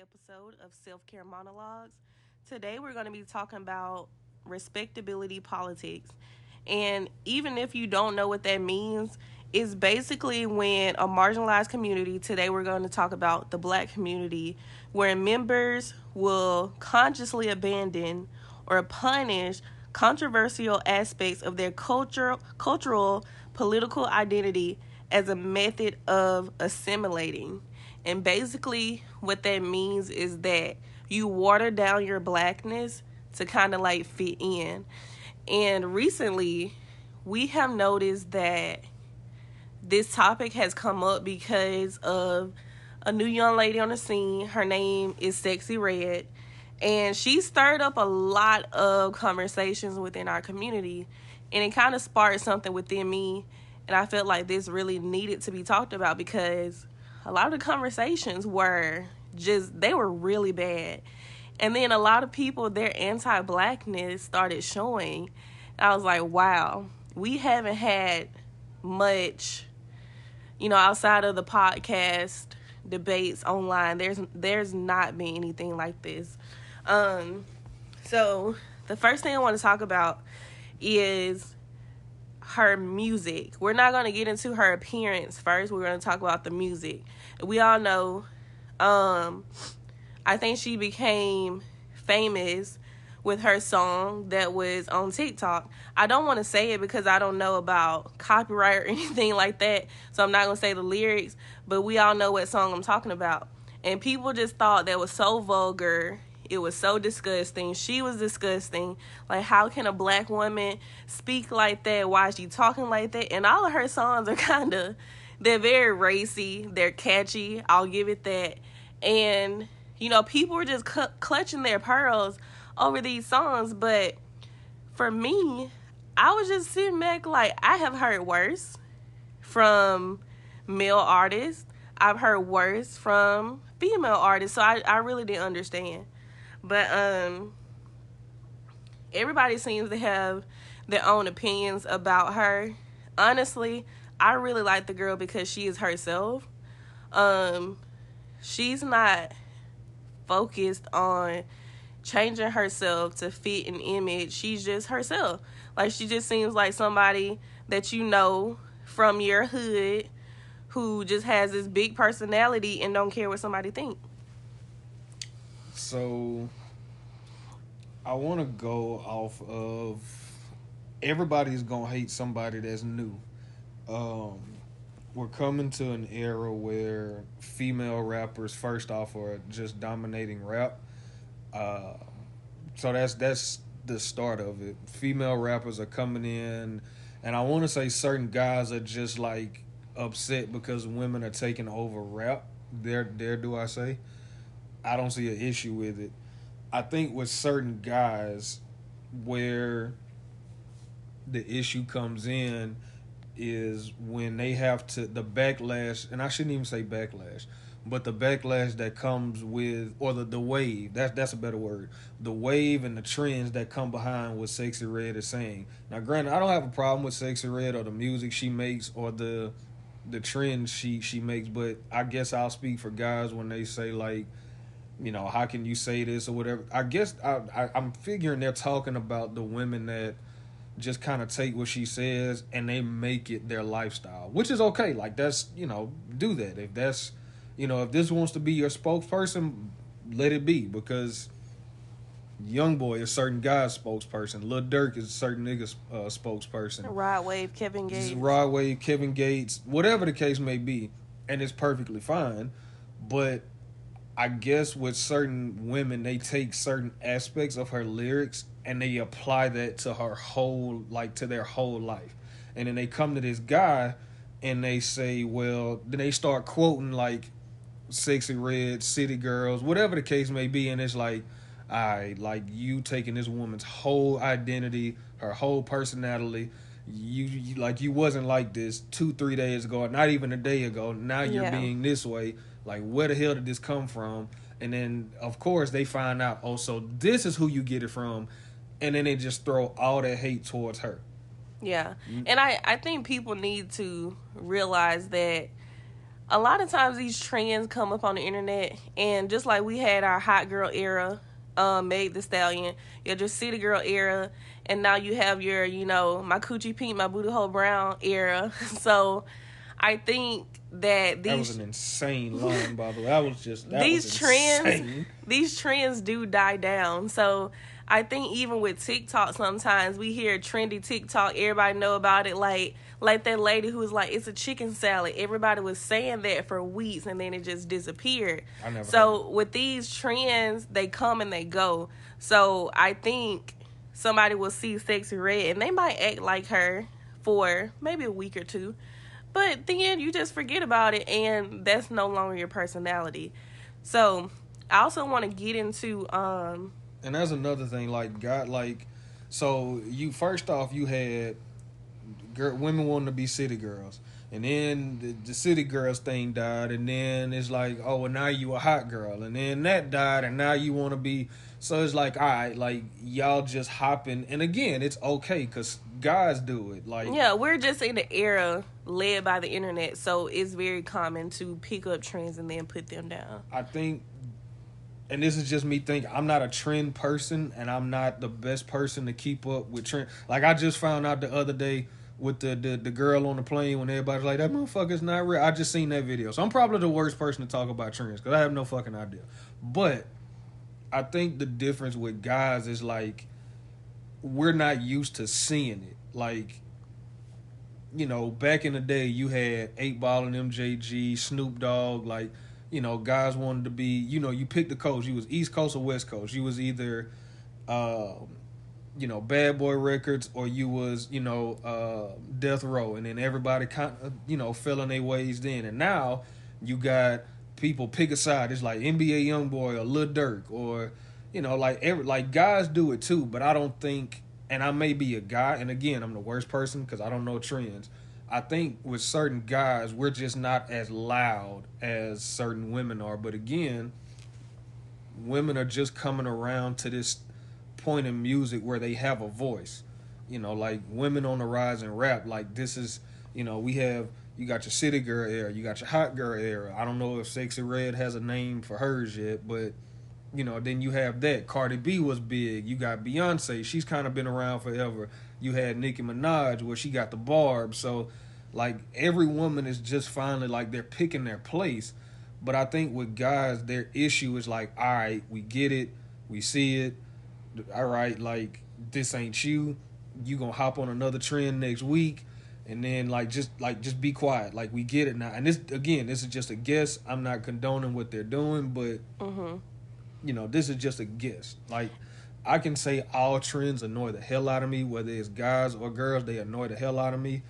episode of Self Care Monologues. Today we're going to be talking about respectability politics. And even if you don't know what that means, it's basically when a marginalized community, today we're going to talk about the black community, where members will consciously abandon or punish controversial aspects of their culture, cultural, political identity as a method of assimilating. And basically, what that means is that you water down your blackness to kind of like fit in. And recently, we have noticed that this topic has come up because of a new young lady on the scene. Her name is Sexyy Red. And she stirred up a lot of conversations within our community. And it kind of sparked something within me. And I felt like this really needed to be talked about because a lot of the conversations were just, they were really bad. And then a lot of people, their anti blackness started showing. I was like, wow, we haven't had much, you know, outside of the podcast debates online. There's there's not been anything like this. Um, so the first thing I want to talk about is her music. We're not going to get into her appearance first. We're going to talk about the music. We all know um I think she became famous with her song that was on TikTok. I don't want to say it because I don't know about copyright or anything like that. So I'm not going to say the lyrics, but we all know what song I'm talking about. And people just thought that was so vulgar. It was so disgusting. She was disgusting. Like, how can a black woman speak like that? Why is she talking like that? And all of her songs are kind of, they're very racy. They're catchy. I'll give it that. And, you know, people were just cu- clutching their pearls over these songs, but for me, I was just sitting back like I have heard worse from male artists. I've heard worse from female artists, so I, I really didn't understand. But um everybody seems to have their own opinions about her. Honestly, I really like the girl because she is herself. Um she's not focused on changing herself to fit an image. She's just herself. Like she just seems like somebody that you know from your hood who just has this big personality and don't care what somebody think. So I want to go off of everybody's going to hate somebody that's new. Um we're coming to an era where female rappers first off are just dominating rap uh, so that's that's the start of it. Female rappers are coming in, and I want to say certain guys are just like upset because women are taking over rap. There, there, do I say? I don't see an issue with it. I think with certain guys, where the issue comes in is when they have to the backlash, and I shouldn't even say backlash but the backlash that comes with or the, the wave that's that's a better word the wave and the trends that come behind what Sexyy Red is saying now granted i don't have a problem with Sexyy Red or the music she makes or the the trends she she makes but i guess i'll speak for guys when they say like you know how can you say this or whatever i guess i, I i'm figuring they're talking about the women that just kind of take what she says and they make it their lifestyle which is okay like that's you know do that if that's you know, if this wants to be your spokesperson, let it be because YoungBoy is certain guy's spokesperson. Lil Durk is a certain nigga's uh, spokesperson. Rod Wave, Kevin Gates. Rod Wave, Kevin Gates, whatever the case may be, and it's perfectly fine. But I guess with certain women, they take certain aspects of her lyrics and they apply that to her whole, like to their whole life. And then they come to this guy and they say, well, then they start quoting like Sexyy Red, City Girls, whatever the case may be, and it's like, I right, like you taking this woman's whole identity, her whole personality. You, you, like you wasn't like this two, three days ago, not even a day ago. Now you're yeah. being this way. Like where the hell did this come from? And then of course they find out. Oh, so this is who you get it from, and then they just throw all that hate towards her. Yeah, mm-hmm. and I I think people need to realize that a lot of times these trends come up on the internet, and just like we had our hot girl era, um, Meg Thee Stallion, your just city girl era, and now you have your, you know, my coochie pink, my booty hole brown era. So I think that these that was an insane line, by the way. That was just that these was trends insane. these trends do die down. So I think even with TikTok sometimes we hear trendy TikTok, everybody know about it like like that lady who was like, It's a chicken salad. Everybody was saying that for weeks and then it just disappeared. I never So with these trends, they come and they go. So I think somebody will see Sexyy Red and they might act like her for maybe a week or two. But then you just forget about it and that's no longer your personality. So I also want to get into um and that's another thing. Like God, like so you first off you had girl, women wanting to be city girls, and then the, the city girls thing died, and then it's like oh well now you a hot girl, and then that died, and now you want to be. So it's like all right, like y'all just hopping, and again it's okay because guys do it. Like yeah, we're just in the era led by the internet, so it's very common to pick up trends and then put them down. I think, and this is just me thinking, I'm not a trend person, and I'm not the best person to keep up with trend. Like I just found out the other day with the the, the girl on the plane when everybody's like that motherfucker's not real. I just seen that video, so I'm probably the worst person to talk about trends because I have no fucking idea. But I think the difference with guys is like we're not used to seeing it. Like you know, back in the day, you had Eight Ball and MJG, Snoop Dogg, like you know, guys wanted to be, you know, you picked the coast. You was East Coast or West Coast. You was either, uh, you know, Bad Boy Records or you was, you know, uh, Death Row, and then everybody kind of, you know, fell in their ways then. And now you got people pick a side. It's like NBA YoungBoy or Lil Durk or, you know, like every like guys do it too. But I don't think, and I may be a guy, and again, I'm the worst person because I don't know trends. I think with certain guys, we're just not as loud as certain women are. But again, women are just coming around to this point in music where they have a voice. You know, like women on the rise in rap. Like this is, you know, we have you got your city girl era, you got your hot girl era. I don't know if Sexyy Red has a name for hers yet, but you know, then you have that. Cardi B was big. You got Beyonce. She's kind of been around forever. You had Nicki Minaj where she got the barb. So like every woman is just finally like they're picking their place. But I think with guys, their issue is like, all right, we get it, we see it. All right, like this ain't you. You gonna hop on another trend next week, and then like just like just be quiet. Like we get it now. And this again, this is just a guess. I'm not condoning what they're doing, but hmm you know, this is just a guess. Like I can say all trends annoy the hell out of me, whether it's guys or girls, they annoy the hell out of me.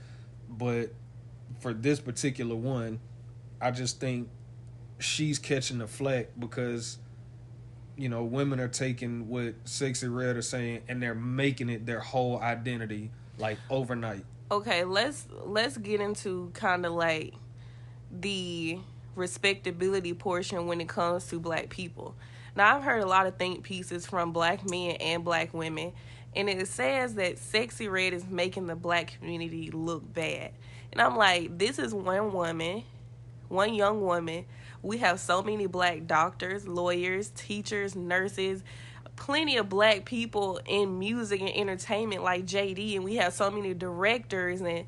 But for this particular one, I just think she's catching the flack because you know women are taking what Sexyy Red are saying and they're making it their whole identity like overnight. Okay, let's let's get into kind of like the respectability portion when it comes to black people. Now, I've heard a lot of think pieces from black men and black women, and it says that Sexyy Red is making the black community look bad. And I'm like, this is one woman, one young woman. We have so many black doctors, lawyers, teachers, nurses, plenty of black people in music and entertainment like JD, and we have so many directors and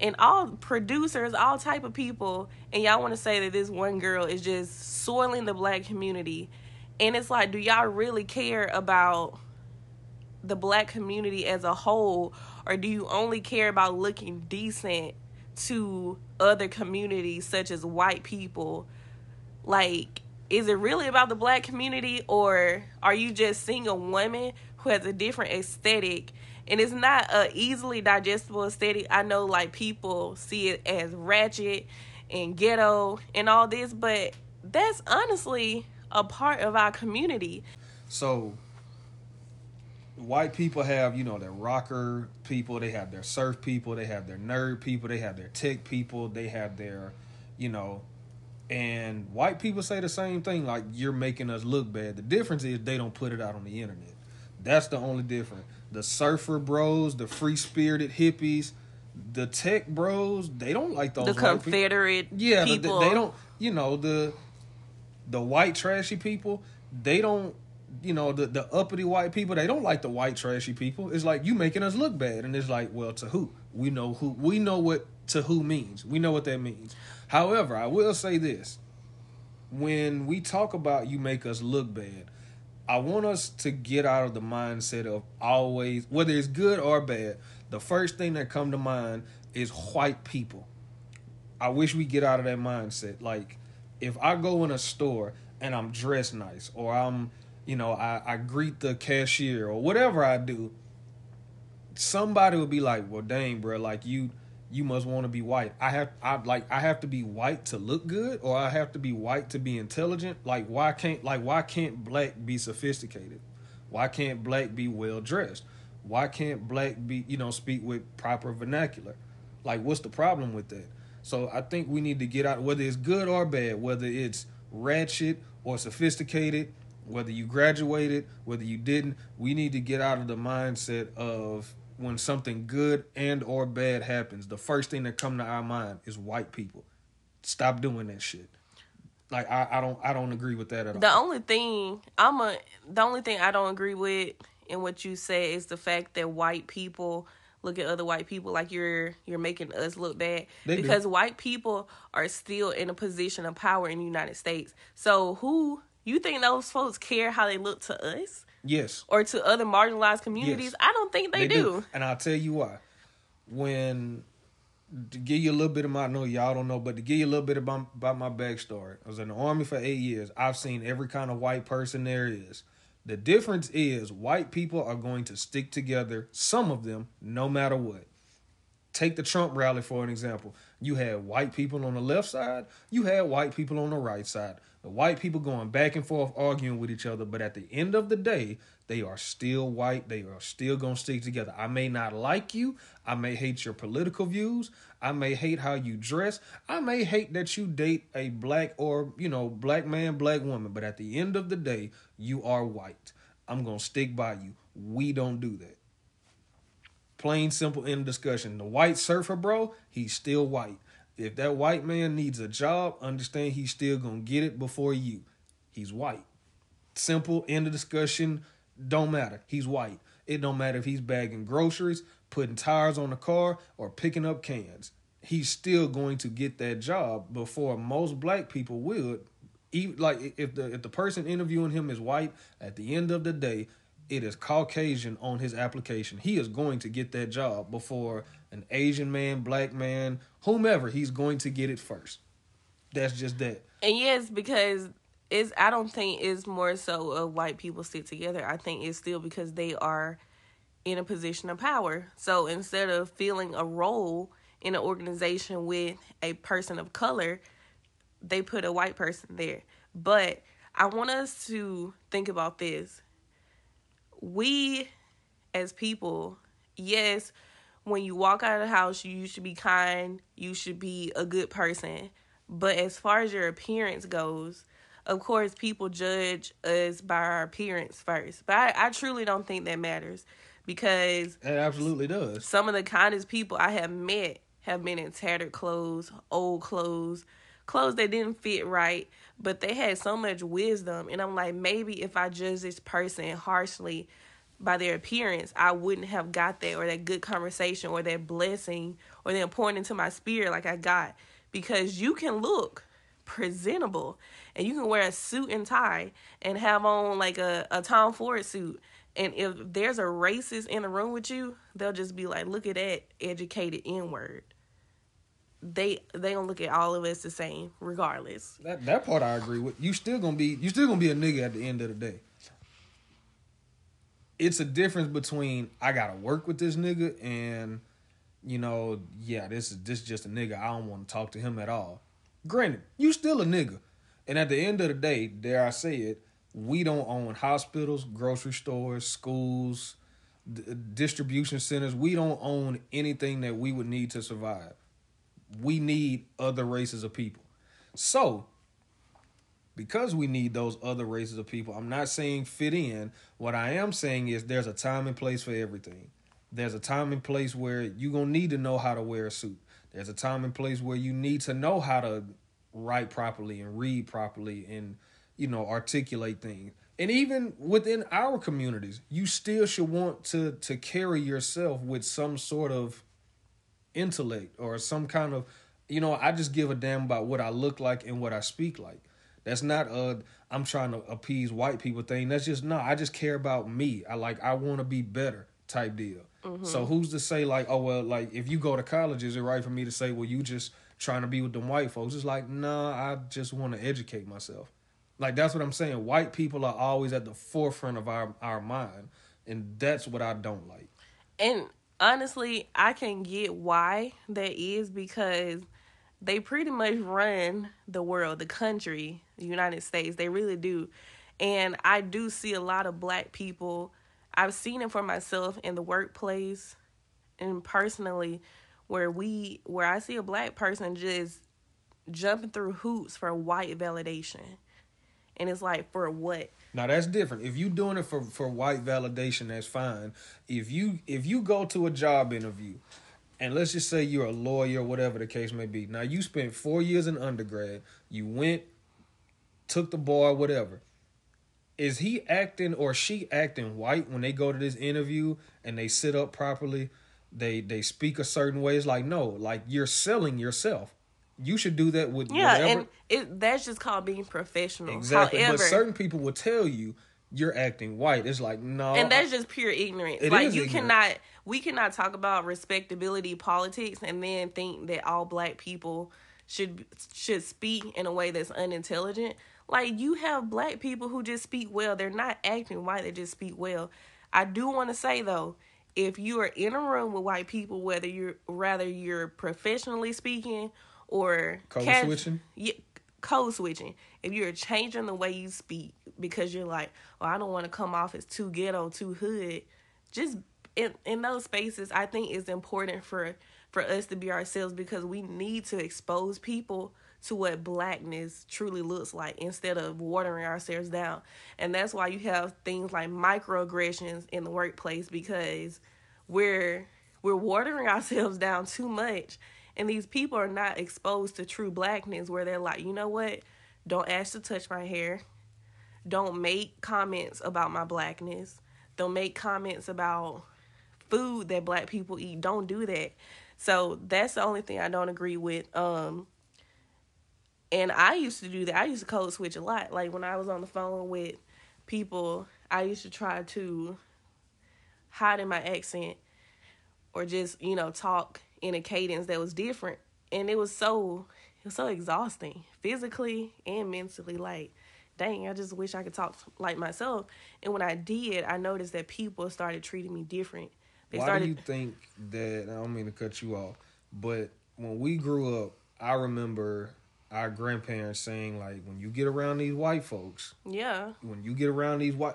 and all producers, all type of people, and y'all want to say that this one girl is just soiling the black community. And it's like, do y'all really care about the black community as a whole, or do you only care about looking decent to other communities such as white people? Like, is it really about the black community, or are you just seeing a woman who has a different aesthetic? And it's not a easily digestible aesthetic. I know like people see it as ratchet and ghetto and all this, but that's honestly a part of our community. So white people have, you know, their rocker people, they have their surf people, they have their nerd people, they have their tech people, they have their, you know, and white people say the same thing like you're making us look bad. The difference is they don't put it out on the internet. That's the only difference. The surfer bros, the free spirited hippies, the tech bros, they don't like those the white people. Confederate Yeah, the- they don't. You know the the white trashy people. They don't. You know the the uppity white people. They don't like the white trashy people. It's like you making us look bad, and it's like, well, to who? We know who. We know what to who means. We know what that means. However, I will say this: when we talk about you make us look bad, I want us to get out of the mindset of always, whether it's good or bad. The first thing that come to mind is white people. I wish we get out of that mindset. Like, if I go in a store and I'm dressed nice, or I'm, you know, I, I greet the cashier or whatever I do, somebody would be like, "Well, dang, bro, like you, you must want to be white." I have, I like, I have to be white to look good, or I have to be white to be intelligent. Like, why can't, like, why can't black be sophisticated? Why can't black be well dressed? Why can't black be, you know, speak with proper vernacular? Like, what's the problem with that? So I think we need to get out, whether it's good or bad, whether it's ratchet or sophisticated, whether you graduated, whether you didn't. We need to get out of the mindset of when something good and or bad happens, the first thing that come to our mind is white people. Stop doing that shit. Like I, I don't I don't agree with that at all. The only thing I'm a the only thing I don't agree with in what you say is the fact that white people look at other white people like you're you're making us look bad They do. because white people are still in a position of power in the United States. So who you think those folks care how they look to us yes. or to other marginalized communities? Yes. I don't think they, do. And I'll tell you why. When to give you a little bit of my I know y'all don't know, but to give you a little bit about, about my backstory. I was in the army for eight years. I've seen every kind of white person there is. The difference is white people are going to stick together, some of them, no matter what. Take the Trump rally for an example. You had white people on the left side, you had white people on the right side. The white people going back and forth arguing with each other, but at the end of the day, they are still white. They are still going to stick together. I may not like you. I may hate your political views. I may hate how you dress. I may hate that you date a black or, you know, black man, black woman, but at the end of the day, you are white. I'm going to stick by you. We don't do that. Plain simple end of discussion. The white surfer, bro, he's still white. If that white man needs a job, understand he's still gonna get it before you. He's white. Simple end of discussion. Don't matter. He's white. It don't matter if he's bagging groceries, putting tires on the car, or picking up cans. He's still going to get that job before most black people would. Even like if the if the person interviewing him is white, at the end of the day, it is Caucasian on his application. He is going to get that job before an Asian man, black man, whomever. He's going to get it first. That's just that. And yes, because it's I don't think it's more so of white people stick together. I think it's still because they are in a position of power. So instead of feeling a role in an organization with a person of color, they put a white person there. But I want us to think about this. We as people, yes, when you walk out of the house, you should be kind, you should be a good person. But as far as your appearance goes, of course, people judge us by our appearance first. But I, I truly don't think that matters because It absolutely does. some of the kindest people I have met have been in tattered clothes, old clothes, clothes that didn't fit right, but they had so much wisdom. And I'm like, maybe if I judge this person harshly by their appearance, I wouldn't have got that or that good conversation or that blessing or them pouring into my spirit like I got. Because you can look presentable and you can wear a suit and tie and have on like a, a Tom Ford suit. And if there's a racist in the room with you, they'll just be like, look at that educated N word. They they gonna look at all of us the same, regardless. That that part I agree with. You still gonna be you still gonna be a nigga at the end of the day. It's a difference between I gotta work with this nigga and you know, yeah, this is this is just a nigga. I don't want to talk to him at all. Granted, you still a nigga. And at the end of the day, dare I say it, we don't own hospitals, grocery stores, schools, d- distribution centers. We don't own anything that we would need to survive. We need other races of people. So, because we need those other races of people, I'm not saying fit in. What I am saying is there's a time and place for everything. There's a time and place where you're gonna need to know how to wear a suit. There's a time and place where you need to know how to write properly and read properly and you know articulate things. And even within our communities, you still should want to to carry yourself with some sort of intellect or some kind of you know, I just give a damn about what I look like and what I speak like. That's not a I'm trying to appease white people thing. That's just no, I just care about me. I like I want to be better type deal. Mm-hmm. So who's to say like, oh well, like if you go to college, is it right for me to say, well, you just trying to be with them white folks? It's like, nah, I just want to educate myself. Like that's what I'm saying. White people are always at the forefront of our our mind, and that's what I don't like. And honestly, I can get why that is because they pretty much run the world, the country, the United States. They really do. And I do see a lot of black people. I've seen it for myself in the workplace and personally where we where I see a black person just jumping through hoops for white validation. And it's like for what? Now that's different. If you're doing it for for white validation, that's fine. If you if you go to a job interview and let's just say you're a lawyer, whatever the case may be. Now you spent four years in undergrad. You went, took the bar, whatever. Is he acting or she acting white when they go to this interview and they sit up properly? They they speak a certain way. It's like no, like you're selling yourself. You should do that with yeah, whatever. and it that's just called being professional. Exactly, However, but certain people will tell you you're acting white. It's like no, and that's just pure ignorance. like you ignorant. cannot, we cannot talk about respectability politics and then think that all black people should should speak in a way that's unintelligent. Like you have black people who just speak well. They're not acting white. They just speak well. I do want to say though, if you are in a room with white people, whether you're rather you're professionally speaking or code switching, yeah, code switching. If you're changing the way you speak because you're like, well, I don't want to come off as too ghetto, too hood. Just in in those spaces, I think it's important for for us to be ourselves because we need to expose people to what blackness truly looks like instead of watering ourselves down. And that's why you have things like microaggressions in the workplace because we're we're watering ourselves down too much and these people are not exposed to true blackness where they're like, you know what? Don't ask to touch my hair. Don't make comments about my blackness. Don't make comments about food that black people eat. Don't do that. So that's the only thing I don't agree with. Um and I used to do that. I used to code switch a lot. Like when I was on the phone with people, I used to try to hide in my accent or just, you know, talk in a cadence that was different. And it was so it was so exhausting physically and mentally. Like dang i just wish i could talk like myself. And when i did i noticed that people started treating me different. They why started... do you think that i don't mean to cut you off but when we grew up i remember our grandparents saying like when you get around these white folks yeah. when you get around these white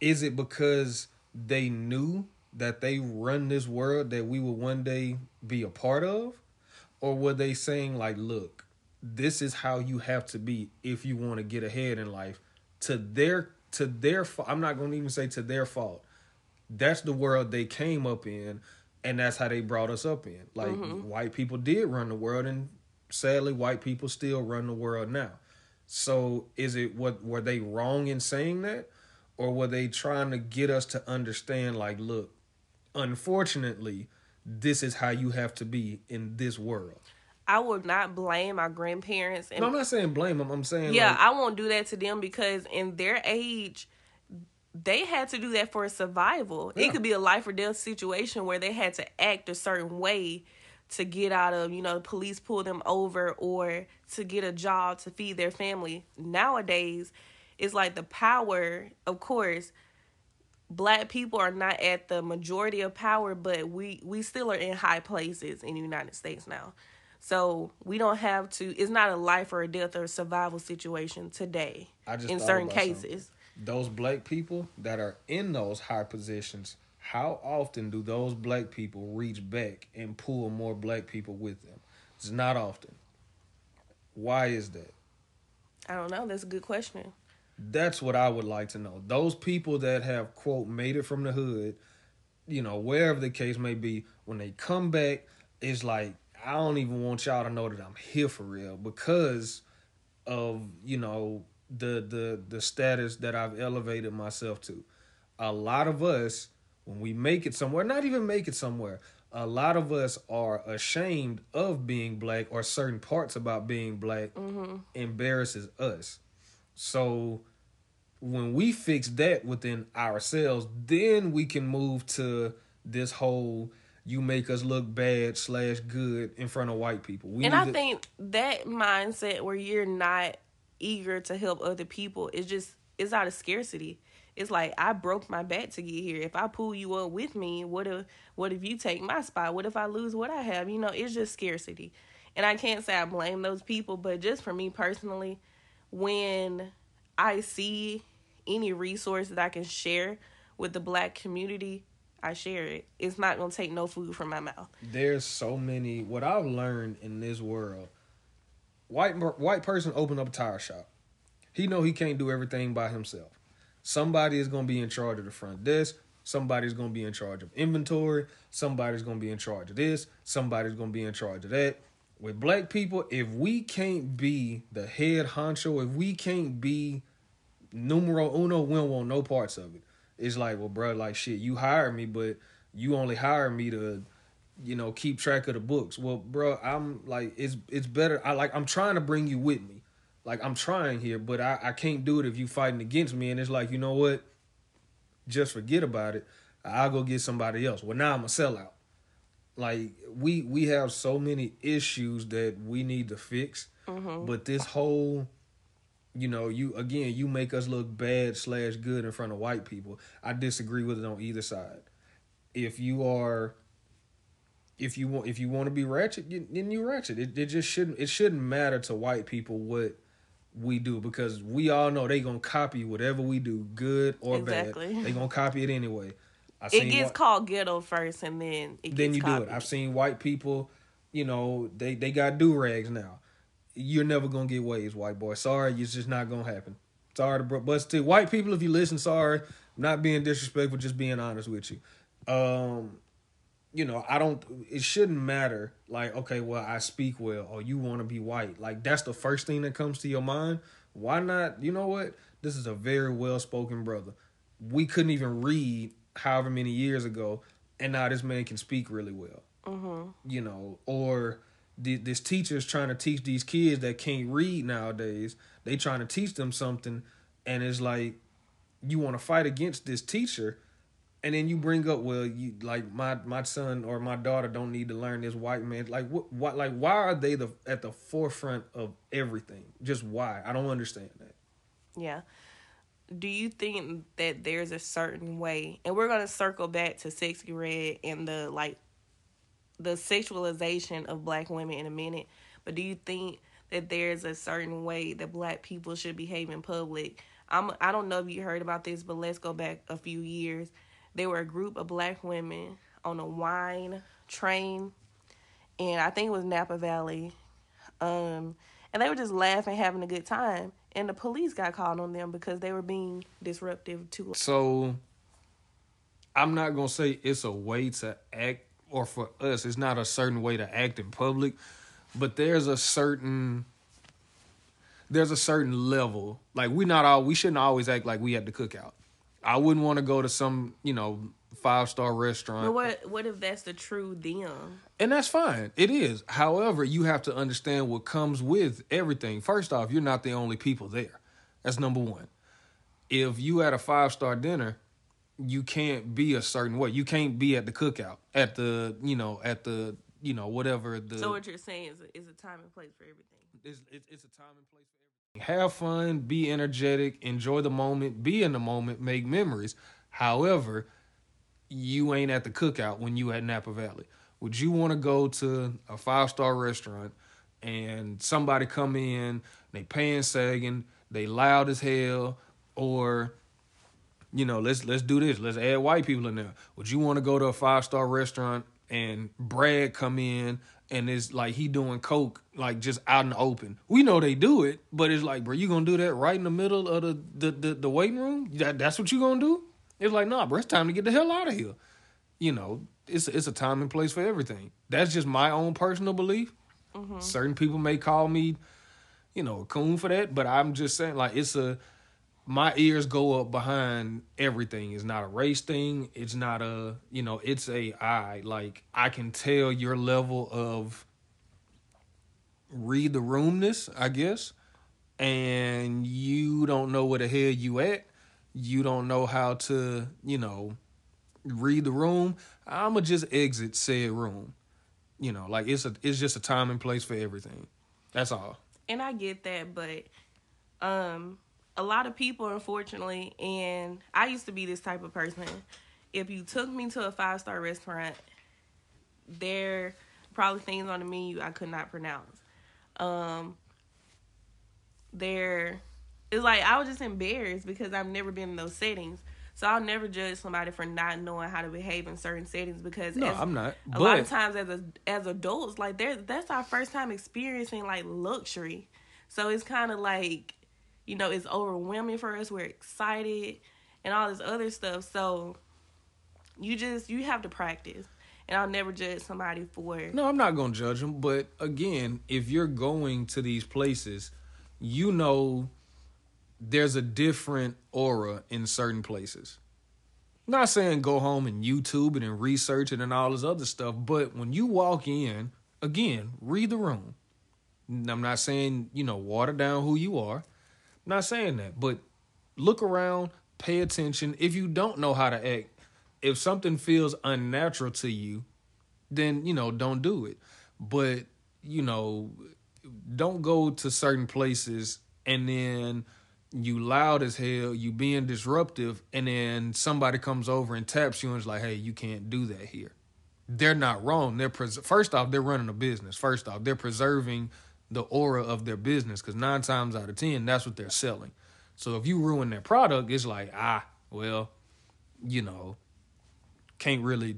is it because they knew that they run this world that we will one day be a part of? Or were they saying, like, look, this is how you have to be if you want to get ahead in life to their to their I'm not going to even say to their fault. That's the world they came up in and that's how they brought us up in. Like mm-hmm. white people did run the world and sadly white people still run the world now. So is it what were they wrong in saying that or were they trying to get us to understand like look, unfortunately, this is how you have to be in this world. I would not blame my grandparents. And, no, I'm not saying blame them. I'm saying yeah, like, I won't do that to them because in their age, they had to do that for survival. Yeah. It could be a life or death situation where they had to act a certain way to get out of, you know, the police pull them over or to get a job to feed their family. Nowadays, it's like the power, of course, black people are not at the majority of power, but we we still are in high places in the United States now. So we don't have to. It's not a life or a death or a survival situation today. in certain cases, something. those black people that are in those high positions, how often do those black people reach back and pull more black people with them? It's not often. Why is that? I don't know. That's a good question. That's what I would like to know. Those people that have quote made it from the hood, you know, wherever the case may be, when they come back, it's like I don't even want y'all to know that I'm here for real because of you know the the the status that I've elevated myself to. A lot of us, when we make it somewhere, not even make it somewhere, a lot of us are ashamed of being black or certain parts about being black Mm-hmm. embarrasses us. So when we fix that within ourselves, then we can move to this whole you make us look bad slash good in front of white people. We and I to- think that mindset where you're not eager to help other people is just it's out of scarcity. It's like I broke my back to get here. If I pull you up with me, what if what if you take my spot? What if I lose what I have? You know, it's just scarcity. And I can't say I blame those people, but just for me personally, when I see any resource that I can share with the black community, I share it. It's not gonna take no food from my mouth. there's so many what I've learned in this world. White white person open up a tire shop. He know he can't do everything by himself. Somebody is going to be in charge of the front desk. Somebody's going to be in charge of inventory. Somebody's going to be in charge of this. Somebody's going to be in charge of that. With black people, if we can't be the head honcho, if we can't be numero uno, we don't want no parts of it. It's like, well, bro, like shit, you hired me, but you only hired me to, you know, keep track of the books. Well, bro, I'm like, it's it's better. I like, I'm trying to bring you with me. Like, I'm trying here, but I, I can't do it if you fighting against me. And it's like, you know what? Just forget about it. I'll go get somebody else. Well, now I'm a sellout. Like we we have so many issues that we need to fix. Mm-hmm. But this whole you know, you again, you make us look bad slash good in front of white people. I disagree with it on either side. If you are, if you want, if you want to be ratchet, you, then you ratchet. It, it just shouldn't. It shouldn't matter to white people what we do because we all know they gonna copy whatever we do, good or Exactly. bad. They gonna copy it anyway. It gets whi- called ghetto first, and then it then gets you copied. do it. I've seen white people, you know, they they got do rags now. You're never gonna get waves, white boy. Sorry, it's just not gonna happen. Sorry to but still, white people, if you listen, sorry, I'm not being disrespectful, just being honest with you. Um, you know, I don't. It shouldn't matter. Like, okay, well, I speak well, or you want to be white. Like, that's the first thing that comes to your mind. Why not? You know what? This is a very well spoken brother. We couldn't even read however many years ago, and now this man can speak really well. Mm-hmm. You know, or this teacher's trying to teach these kids that can't read nowadays. They trying to teach them something, and it's like you want to fight against this teacher and then you bring up well you like my my son or my daughter don't need to learn this white man like what what like why are they the at the forefront of everything just why i don't understand that Yeah. Do you think that there's a certain way, and we're gonna circle back to Sexyy Red and the like, the sexualization of black women in a minute, but do you think that there's a certain way that black people should behave in public? I'm I don't know if you heard about this, but let's go back a few years. There were a group of black women on a wine train, and I think it was Napa Valley, um, and they were just laughing, having a good time. And the police got called on them because they were being disruptive to so i'm not gonna say it's a way to act or for us it's not a certain way to act in public but there's a certain there's a certain level like we not all we shouldn't always act like we at the cookout i wouldn't want to go to some you know five star restaurant But what what if that's the true them? And that's fine. It is. However, you have to understand what comes with everything. First off, you're not the only people there. That's number one. If you at a five star dinner, you can't be a certain way. You can't be at the cookout, at the, you know, at the, you know, whatever the. So what you're saying is is a time and place for everything. it's, it's, it's a time and place for everything. Have fun, be energetic, enjoy the moment, be in the moment, make memories. However, you ain't at the cookout when you at Napa Valley. Would you want to go to a five star restaurant and somebody come in, they paying sagging, they loud as hell, or you know, let's let's do this. Let's add white people in there. Would you want to go to a five star restaurant and Brad come in and it's like he doing coke like just out in the open? We know they do it, but it's like, bro, you gonna do that right in the middle of the the the, the waiting room? That that's what you gonna do? It's like, nah, bro, it's time to get the hell out of here. you know, it's it's a time and place for everything. That's just my own personal belief. Mm-hmm. Certain people may call me, you know, a coon for that, but I'm just saying like it's a my ears go up behind everything. It's not a race thing. It's not a you know. It's a I like I can tell your level of read the roomness, I guess, and you don't know where the hell you at. You don't know how to you know read the room. I'ma just exit said room. You know, like it's a it's just a time and place for everything. That's all. and I get that, but um, a lot of people, unfortunately, and I used to be this type of person. If you took me to a five star restaurant, there probably things on the menu I could not pronounce. Um, there, it's like I was just embarrassed because I've never been in those settings. So I'll never judge somebody for not knowing how to behave in certain settings because No, as- I'm not. a lot of times as a, as adults like there that's our first time experiencing like luxury so it's kind of like you know it's overwhelming for us we're excited and all this other stuff so you just you have to practice and i'll never judge somebody for No, I'm not gonna judge them. But again, if you're going to these places, you know there's a different aura in certain places. Not saying go home and YouTube it and research it and all this other stuff, but when you walk in, again, read the room. I'm not saying, you know, water down who you are. Not saying that, but look around, pay attention. If you don't know how to act, if something feels unnatural to you, then you know don't do it. But you know don't go to certain places and then you loud as hell you being disruptive and then somebody comes over and taps you and is like hey you can't do that here. They're not wrong. They're pres- first off they're running a business. First off they're preserving the aura of their business because nine times out of ten that's what they're selling so if you ruin their product it's like ah well you know can't really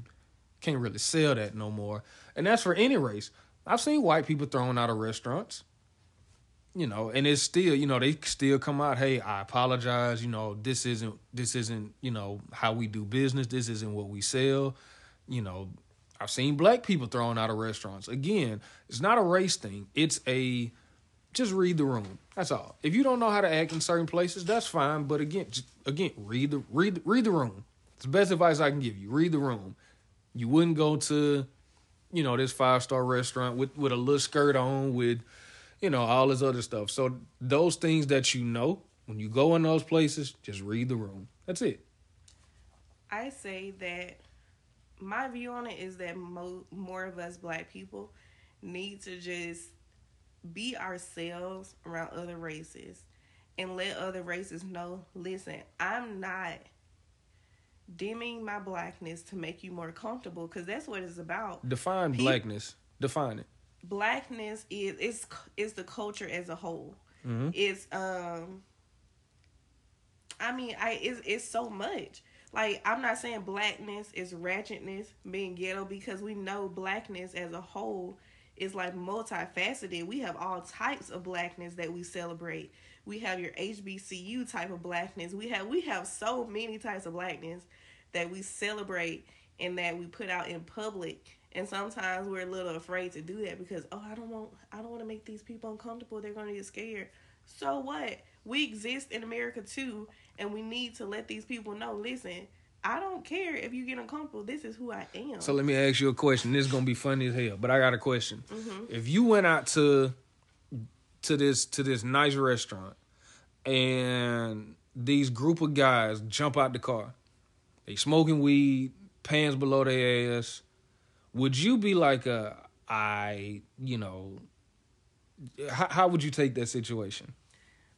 can't really sell that no more. And that's for any race. I've seen white people thrown out of restaurants. You know, and it's still, you know, they still come out, hey, I apologize, you know, this isn't this isn't, you know, how we do business. This isn't what we sell. You know, I've seen black people thrown out of restaurants. Again, it's not a race thing. It's a just read the room. That's all. If you don't know how to act in certain places, that's fine. But again, just, again, read the read read the room. It's the best advice I can give you. Read the room. You wouldn't go to, you know, this five star restaurant with with a little skirt on with, you know, all this other stuff. So those things that you know, when you go in those places, just read the room. That's it. i say that my view on it is that mo- more of us black people need to just be ourselves around other races and let other races know listen i'm not dimming my blackness to make you more comfortable because that's what it's about Define Pe- blackness. Define it. blackness is is is the culture as a whole Mhm. it's um i mean i it's, it's so much like i'm not saying blackness is ratchetness being ghetto because we know blackness as a whole is like multifaceted. We have all types of blackness that we celebrate. We have your hbcu type of blackness. We have we have so many types of blackness that we celebrate and that we put out in public. And sometimes we're a little afraid to do that because oh i don't want i don't want to make these people uncomfortable. They're going to get scared. So what we exist in america too and we need to let these people know listen i don't care if you get uncomfortable this is who i am So let me ask you a question. This is gonna be funny as hell, but I got a question. Mm-hmm. If you went out to to this to this nice restaurant and these group of guys jump out the car, they smoking weed, pants below their ass, would you be like a I you know how, how would you take that situation?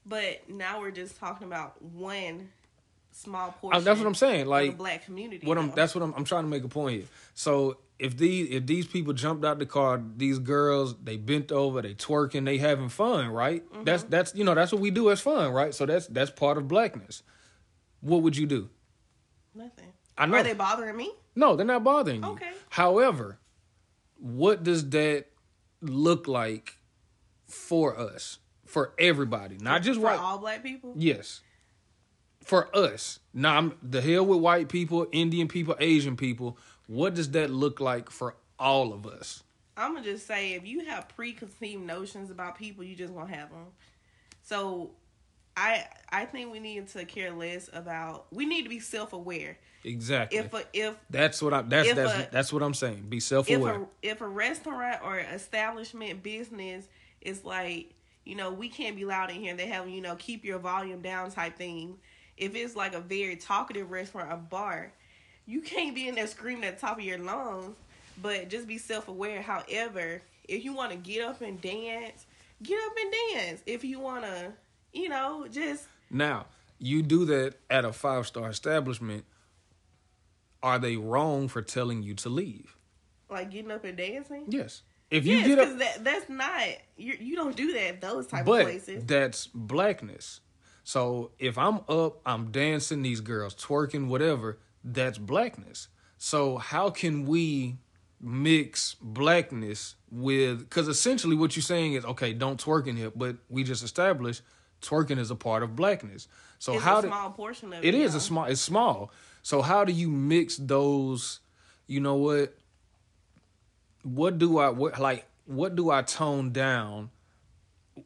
But now we're just talking about one small Uh, portion that's what I'm saying. of Like the black community what I'm that's what I'm I'm trying to make a point here. So if these if these people jumped out the car, these girls they bent over, they twerking, they having fun, right? Mm-hmm. That's that's you know that's what we do as fun, right? So that's that's part of blackness. What would you do? nothing I know. are they bothering me No, they're not bothering you. Okay. However, what does that look like for us, for everybody, not just for white? all black people Yes. For us. Now, I'm the hell with white people, Indian people, Asian people. What does that look like for all of us? I'm gonna just say if you have preconceived notions about people, you just gonna have them. So, I I think we need to care less about. We need to be self aware. Exactly. If a, if that's what I that's that's a- that's what I'm saying. Be self if aware. a if a restaurant or establishment business is like you know we can't be loud in here they have you know keep your volume down type thing if it's like a very talkative restaurant or bar you can't be in there screaming at the top of your lungs but just be self-aware however if you want to get up and dance get up and dance if you want to you know just Now, you do that at a five star establishment. Are they wrong for telling you to leave? like getting up and dancing Yes. If you yes get up because that, that's not you you don't do that those type of but places that's blackness. So if I'm up, I'm dancing, these girls twerking, whatever, that's blackness. So how can we mix blackness with because essentially what you're saying is okay, don't twerk in here, but we just established twerking is a part of blackness. So it's how a do small portion of it it is though. a small it's small. So how do you mix those you know what what do I what like what do I tone down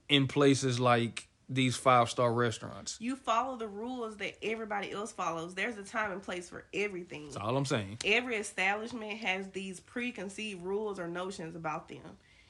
in places like these five star restaurants? You follow the rules that everybody else follows. There's a time and place for everything. That's all I'm saying. Every establishment has these preconceived rules or notions about them.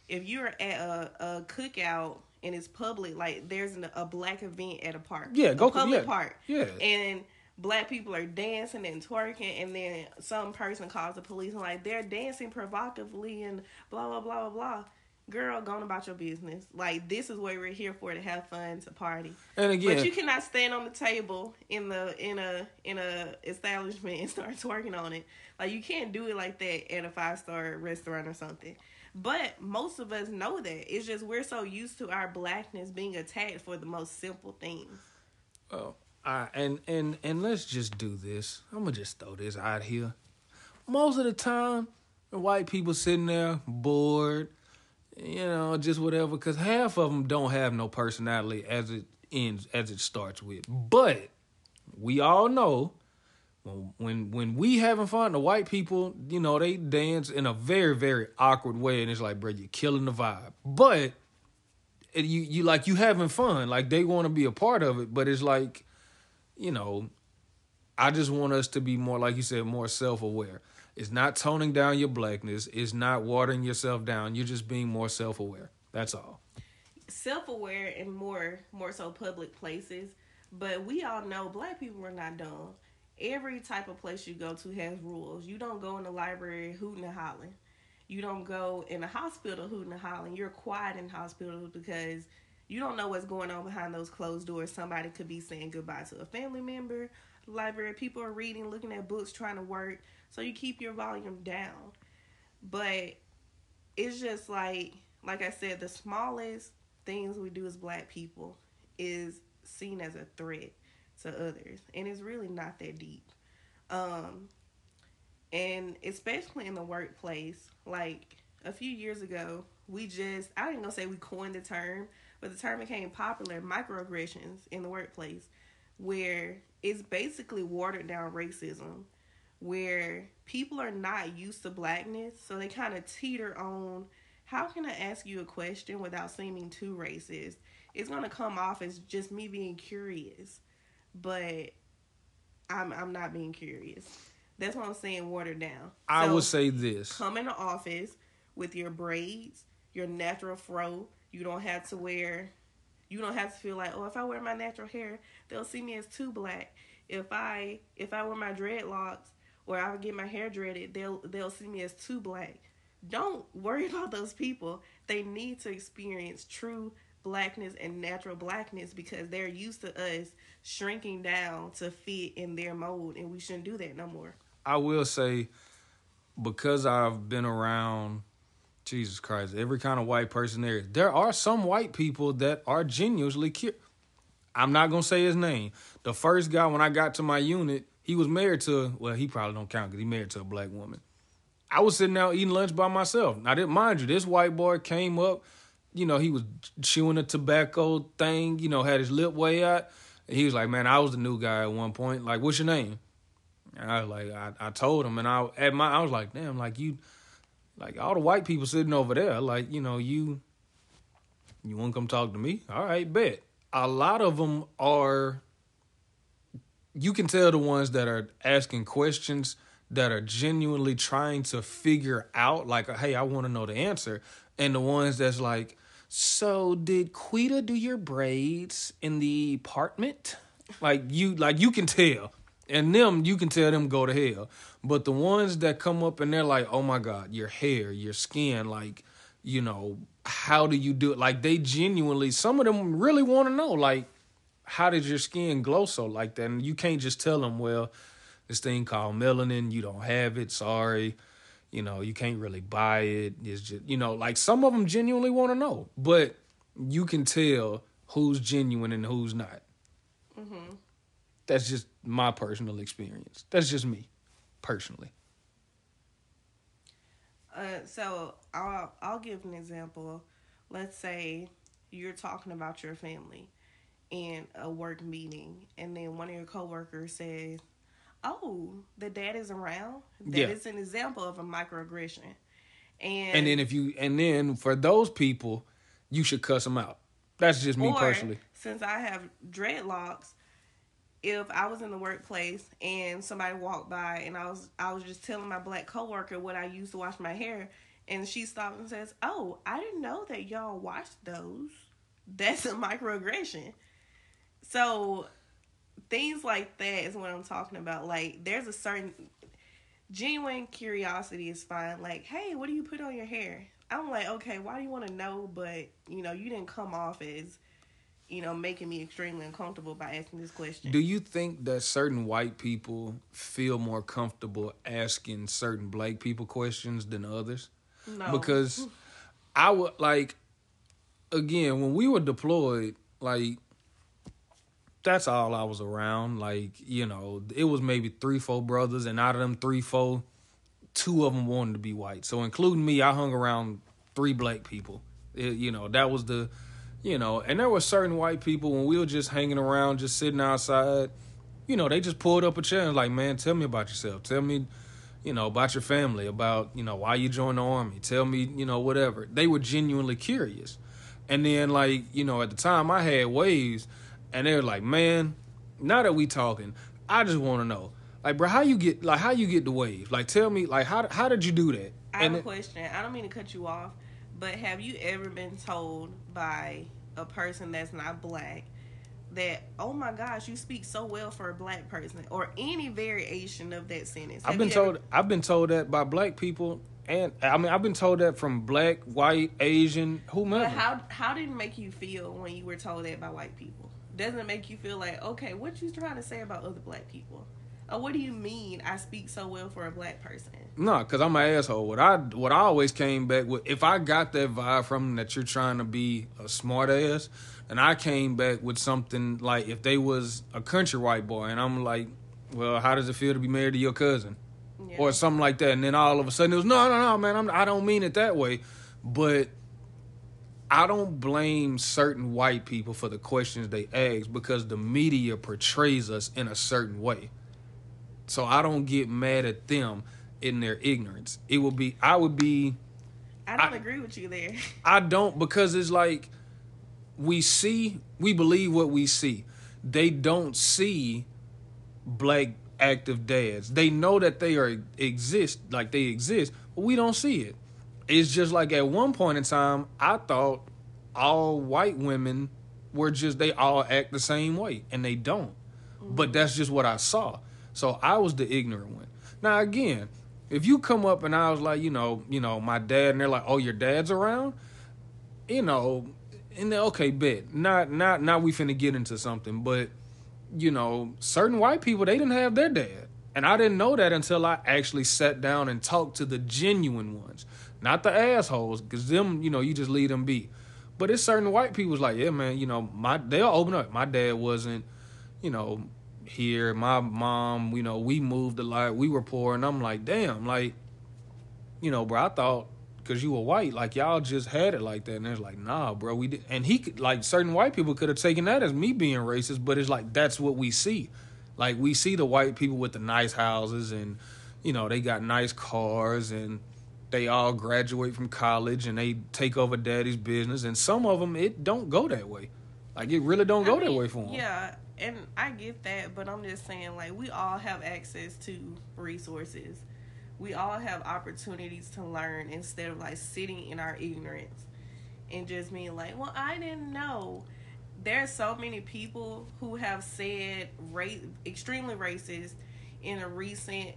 If you're at a, a cookout and it's public, like there's an, a black event at a park, Yeah, a go- public yeah, park, yeah. and black people are dancing and twerking, and then some person calls the police and like they're dancing provocatively and blah blah blah blah blah. Girl, going about your business. Like this is what we're here for to have fun, to party. And again, But you cannot stand on the table in the in a in a establishment and start twerking on it. Like you can't do it like that at a five star restaurant or something. But most of us know that. It's just we're so used to our blackness being attacked for the most simple things. Oh, I, and and and let's just do this. I'm gonna just throw this out here. Most of the time, the white people sitting there bored, you know, just whatever. Because half of them don't have no personality as it ends, as it starts with. But we all know when when when we having fun, the white people, you know, they dance in a very very awkward way, and it's like, bro, you're killing the vibe. But you you like you having fun, like they want to be a part of it, but it's like, you know, I just want us to be more, like you said, more self aware. It's not toning down your blackness. It's not watering yourself down. You're just being more self aware. That's all. Self aware and more more so public places. But we all know black people are not dumb. Every type of place you go to has rules. You don't go in the library hooting and hollering. You don't go in the hospital hooting and hollering. You're quiet in hospitals because you don't know what's going on behind those closed doors. Somebody could be saying goodbye to a family member. Library people are reading, looking at books, trying to work. So you keep your volume down. But it's just like like I said, the smallest things we do as black people is seen as a threat to others. And it's really not that deep. Um and especially in the workplace, like a few years ago, we just I ain't gonna say we coined the term, but the term became popular, microaggressions in the workplace, where it's basically watered down racism where people are not used to blackness, so they kind of teeter on how can I ask you a question without seeming too racist? It's gonna come off as just me being curious, but I'm I'm not being curious. That's what I'm saying. Watered down. I So, would say this. come in the office with your braids, your natural fro. You don't have to wear. You don't have to feel like, oh, if I wear my natural hair, they'll see me as too black. If I if I wear my dreadlocks or I get my hair dreaded, they'll they'll see me as too black. Don't worry about those people. They need to experience true blackness and natural blackness because they're used to us shrinking down to fit in their mold, and we shouldn't do that no more. I will say, because I've been around, Jesus Christ, every kind of white person there. There are some white people that are genuinely cute. I'm not gonna say his name. The first guy when I got to my unit, he was married to. Well, he probably don't count because he married to a black woman. I was sitting out eating lunch by myself. Now, didn't mind you, this white boy came up. You know, he was chewing a tobacco thing. You know, had his lip way out. He was like, "Man, I was the new guy at one point. Like, what's your name?" And I was like, I, I told him, and I at my, I was like, damn, like you, like all the white people sitting over there, like you know, you, you want to come talk to me? All right, bet. A lot of them are. You can tell the ones that are asking questions that are genuinely trying to figure out, like, hey, I want to know the answer, and the ones that's like, so did Quita do your braids in the apartment? Like you, like you can tell and them, you can tell them go to hell. But the ones that come up and they're like, oh my God, your hair, your skin, like, you know, how do you do it? Like they genuinely, some of them really want to know, like, how did your skin glow so like that? And you can't just tell them, well, this thing called melanin, you don't have it, sorry. You know, you can't really buy it. It's just, you know, like some of them genuinely want to know, but you can tell who's genuine and who's not. Mm-hmm. That's just my personal experience. That's just me, personally. Uh, so I'll I'll give an example. Let's say you're talking about your family in a work meeting, and then one of your coworkers says, "Oh, the dad is around." That yeah. is an example of a microaggression. And and then if you and then for those people, you should cuss them out. That's just me personally. Since I have dreadlocks, if I was in the workplace and somebody walked by and I was I was just telling my black coworker what I used to wash my hair and she stops and says, "Oh, I didn't know that y'all washed those." That's a microaggression. So things like that is what I'm talking about. Like there's a certain genuine curiosity is fine. Like, "Hey, what do you put on your hair?" I'm like, "Okay, why do you want to know?" But, you know, you didn't come off as you know, making me extremely uncomfortable by asking this question. Do you think that certain white people feel more comfortable asking certain black people questions than others? No. Because I would like again, when we were deployed, like that's all I was around. Like, you know, it was maybe three, four brothers, and out of them three, four, two of them wanted to be white. So, including me, I hung around three black people. It, you know, that was the you know, and there were certain white people when we were just hanging around, just sitting outside, you know, they just pulled up a chair and like, man, tell me about yourself. Tell me, you know, about your family, about, you know, why you joined the army. Tell me, you know, whatever. They were genuinely curious. And then like, you know, at the time I had waves and they were like, man, now that we talking, I just want to know. Like, bro, how you get like how you get the wave? Like, tell me, like, how how did you do that? I have and a question. I don't mean to cut you off, but have you ever been told by a person that's not black that oh my gosh you speak so well for a black person or any variation of that sentence. Have i've been told ever... i've been told that by black people and i mean i've been told that from black white asian whomever. But how how did it make you feel when you were told that by white people? Doesn't it make you feel like okay what you trying to say about other black people Oh, what do you mean? I speak so well for a black person. No, because I'm an asshole. What I what I always came back with, if I got that vibe from them that you're trying to be a smart ass, and I came back with something like if they was a country white boy, and I'm like, well, how does it feel to be married to your cousin, yeah. or something like that, and then all of a sudden it was no, no, no, man, I'm, I don't mean it that way, but I don't blame certain white people for the questions they ask because the media portrays us in a certain way. So I don't get mad at them in their ignorance. It would be I would be I don't I, agree with you there. I don't because it's like we see we believe what we see. They don't see black active dads. They know that they are exist like they exist, but we don't see it. It's just like at one point in time I thought all white women were just they all act the same way and they don't. Mm-hmm. But that's just what I saw. So I was the ignorant one. Now again, if you come up and I was like, you know, you know, my dad, and they're like, oh, your dad's around, you know, and then okay, bet. Not not not we finna get into something, but you know, certain white people they didn't have their dad. And I didn't know that until I actually sat down and talked to the genuine ones. Not the assholes, because them, you know, you just leave them be. But it's certain white people's like, yeah, man, you know, my they'll open up. My dad wasn't, you know, here. My mom, you know, we moved a lot. We were poor, and I'm like, damn, like, you know, bro, I thought because you were white, like y'all just had it like that, and it's like, nah, bro, we did. And he could, like, certain white people could have taken that as me being racist, but it's like that's what we see. Like we see the white people with the nice houses and you know, they got nice cars and they all graduate from college and they take over daddy's business and some of them it don't go that way. Like it really don't go I that way for them. Yeah, and I get that, but I'm just saying, like, we all have access to resources. We all have opportunities to learn instead of like sitting in our ignorance and just being like, well, I didn't know. There's so many people who have said ra- extremely racist in a recent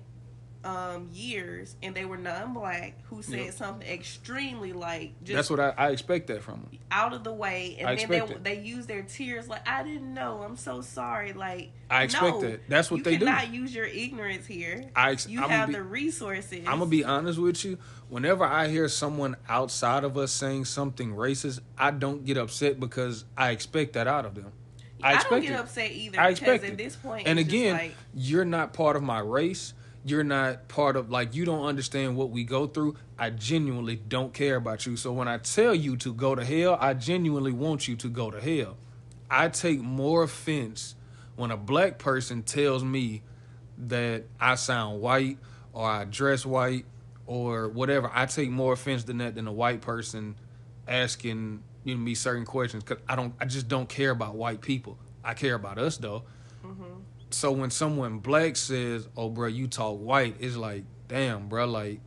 um, years, and they were non-black who said Yep. something extremely like just That's what I, I expect that from them. out of the way, and I then they it. they use their tears like I didn't know. I'm so sorry. Like I expect no, that. That's what they do. cannot use your ignorance here. I ex- you I'ma have be- the resources. I'm gonna be honest with you. Whenever I hear someone outside of us saying something racist, I don't get upset because I expect that out of them. I I, expect don't get it. upset either. I expect at this point, And again, like, you're not part of my race. You're not part of like you don't understand what we go through. I genuinely don't care about you. So when I tell you to go to hell, I genuinely want you to go to hell. I take more offense when a black person tells me that I sound white or I dress white or whatever. I take more offense than that than a white person asking you know, me certain questions because I don't. I just don't care about white people. I care about us though. Mm-hmm. So when someone black says, "Oh, bro, you talk white," it's like, damn, bro, like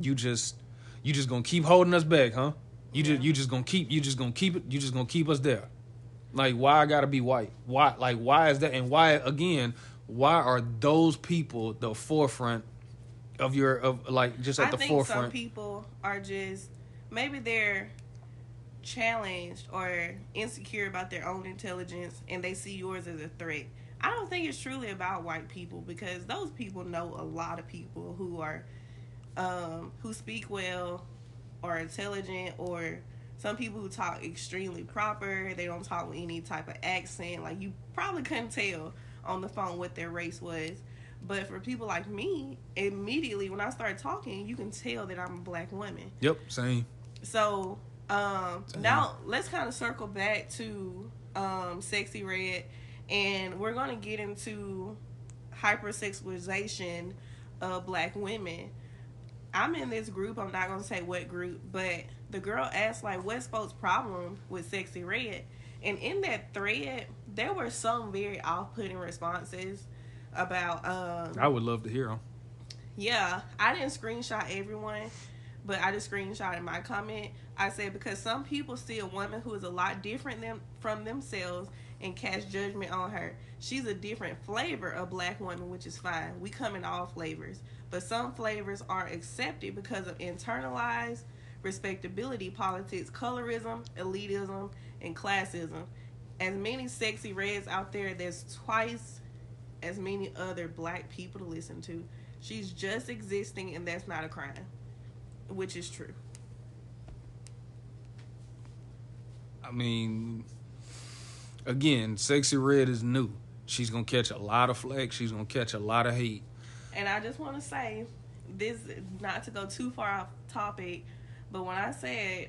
you just you just gonna keep holding us back, huh? You just you just gonna keep you just gonna keep it you just gonna keep us there. Like why I gotta be white? Why like why is that? And why again? Why are those people the forefront of your of like just at the forefront? I the think some people are just maybe they're challenged or insecure about their own intelligence, and they see yours as a threat. I don't think it's truly about white people because those people know a lot of people who are um, who speak well or intelligent or some people who talk extremely proper. They don't talk with any type of accent. Like you probably couldn't tell on the phone what their race was. But for people like me, immediately when I start talking, you can tell that I'm a black woman. Yep, same. So um, Same. now let's kind of circle back to um, Sexyy Red, and we're gonna get into hypersexualization of black women. I'm in this group. I'm not gonna say what group, but the girl asked like, "What's folks' problem with Sexyy Red?" And in that thread, there were some very off-putting responses about um, I would love to hear them. yeah, I didn't screenshot everyone, but I just screenshotted my comment. I said because some people see a woman who is a lot different than from themselves and cast judgment on her. She's a different flavor of black woman, which is fine. We come in all flavors, but some flavors are accepted because of internalized respectability politics, colorism, elitism, and classism. As many Sexyy Reds out there, there's twice as many other black people to listen to. She's just existing, and that's not a crime, which is true. I mean, again, Sexyy Red is new. She's gonna catch a lot of flack. She's gonna catch a lot of hate. And I just want to say this, not to go too far off topic, but when I said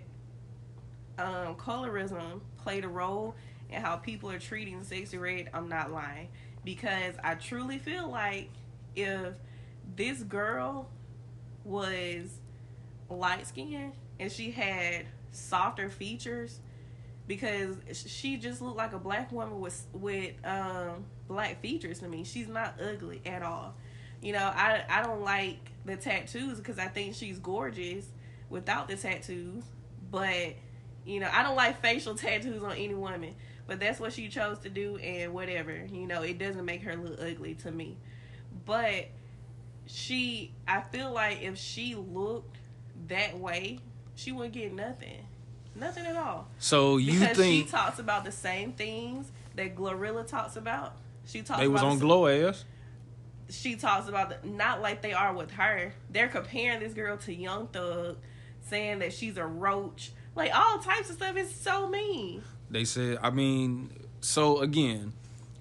um, colorism played a role in how people are treating Sexyy Red, I'm not lying. Because I truly feel like if this girl was light skinned and she had softer features, because she just looked like a black woman with with um, black features to me. She's not ugly at all. You know, I I don't like the tattoos because I think she's gorgeous without the tattoos. But you know, I don't like facial tattoos on any woman. But that's what she chose to do, and whatever. You know, it doesn't make her look ugly to me. But she, I feel like if she looked that way, she wouldn't get nothing, nothing at all. So you Because think she talks about the same things that Glorilla talks about. She talks about they was on Glow Ass? she talks about the, not like they are with her. They're comparing this girl to Young Thug, saying that she's a roach, like all types of stuff. It's so mean. They said. I mean, so again,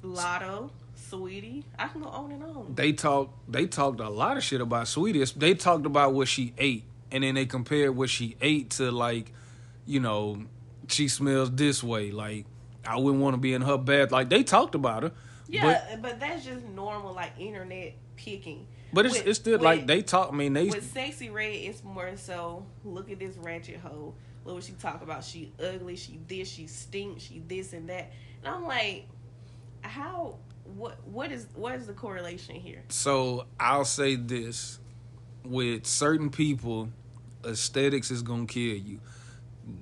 Latto, Saweetie, I can go on and on. they talked. They talked a lot of shit about Saweetie. They talked about what she ate, and then they compared what she ate to like, you know, she smells this way. Like I wouldn't want to be in her bath. Like they talked about her, Yeah, but, that's just normal, like internet picking. But it's With- it's still with- like they talk. I mean, they With Sexyy Red, it's more so look at this ratchet hoe. Look what she talk about. She ugly. She this. She stinks. She this and that. And I'm like, how? What? What is? What is the correlation here? So I'll say this: with certain people, aesthetics is gonna kill you.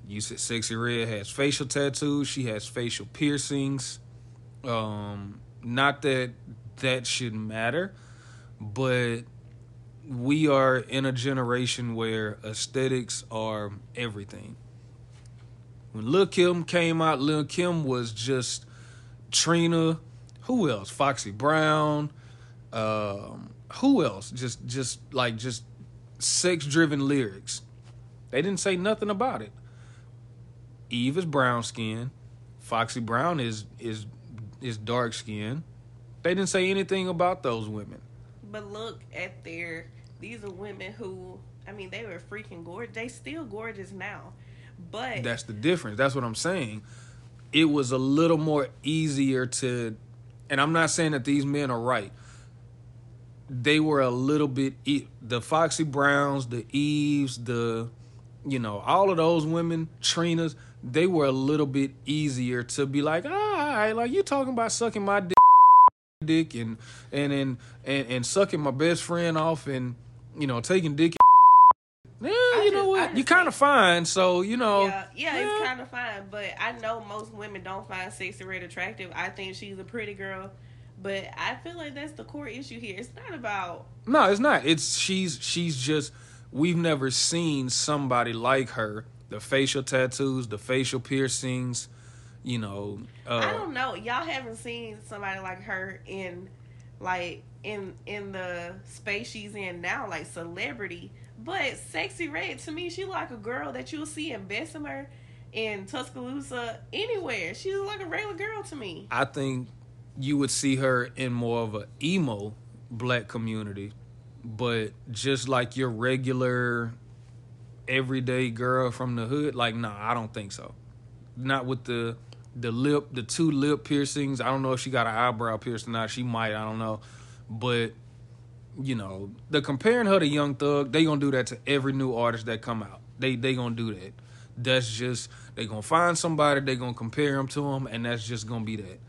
You said Sexyy Red has facial tattoos. She has facial piercings. Um, not that that should matter, but we are in a generation where aesthetics are everything. When Lil Kim came out, Lil Kim was just Trina. Who else? Foxy Brown. Um, who else? Just, just like just sex-driven lyrics. They didn't say nothing about it. Eve is brown skin. Foxy Brown is is is dark skin. They didn't say anything about those women. But look at their. These are women who. I mean, they were freaking gorgeous. They still gorgeous now, but That's the difference. That's what I'm saying. It was a little more easier to, and I'm not saying that these men are right. They were a little bit the Foxy Browns, the Eves, the, you know, all of those women, Trinas. They were a little bit easier to be like, ah, all right, like you talking about sucking my dick, dick and and and and, and sucking my best friend off and you know taking dick. Yeah, you just- know what? You kind of fine, so you know. Yeah, yeah, it's kind of fine, but I know most women don't find Sexyy Red attractive. I think she's a pretty girl, but I feel like that's the core issue here. It's not about No, it's not. It's she's she's just we've never seen somebody like her. The facial tattoos, the facial piercings, you know. Uh, I don't know. Y'all haven't seen somebody like her in like in in the space she's in now, like celebrity. But sexy red to me, she like a girl that you'll see in Bessemer, in Tuscaloosa, anywhere. She's like a regular girl to me. I think you would see her in more of a emo black community, but just like your regular everyday girl from the hood, like nah, I don't think so. Not with the the lip, the two lip piercings. I don't know if she got an eyebrow pierced or not. She might, I don't know. But you know, the comparing her to Young Thug, they gonna do that to every new artist that come out. They they gonna do that. That's just they gonna find somebody, they gonna compare them to them, and that's just gonna be that.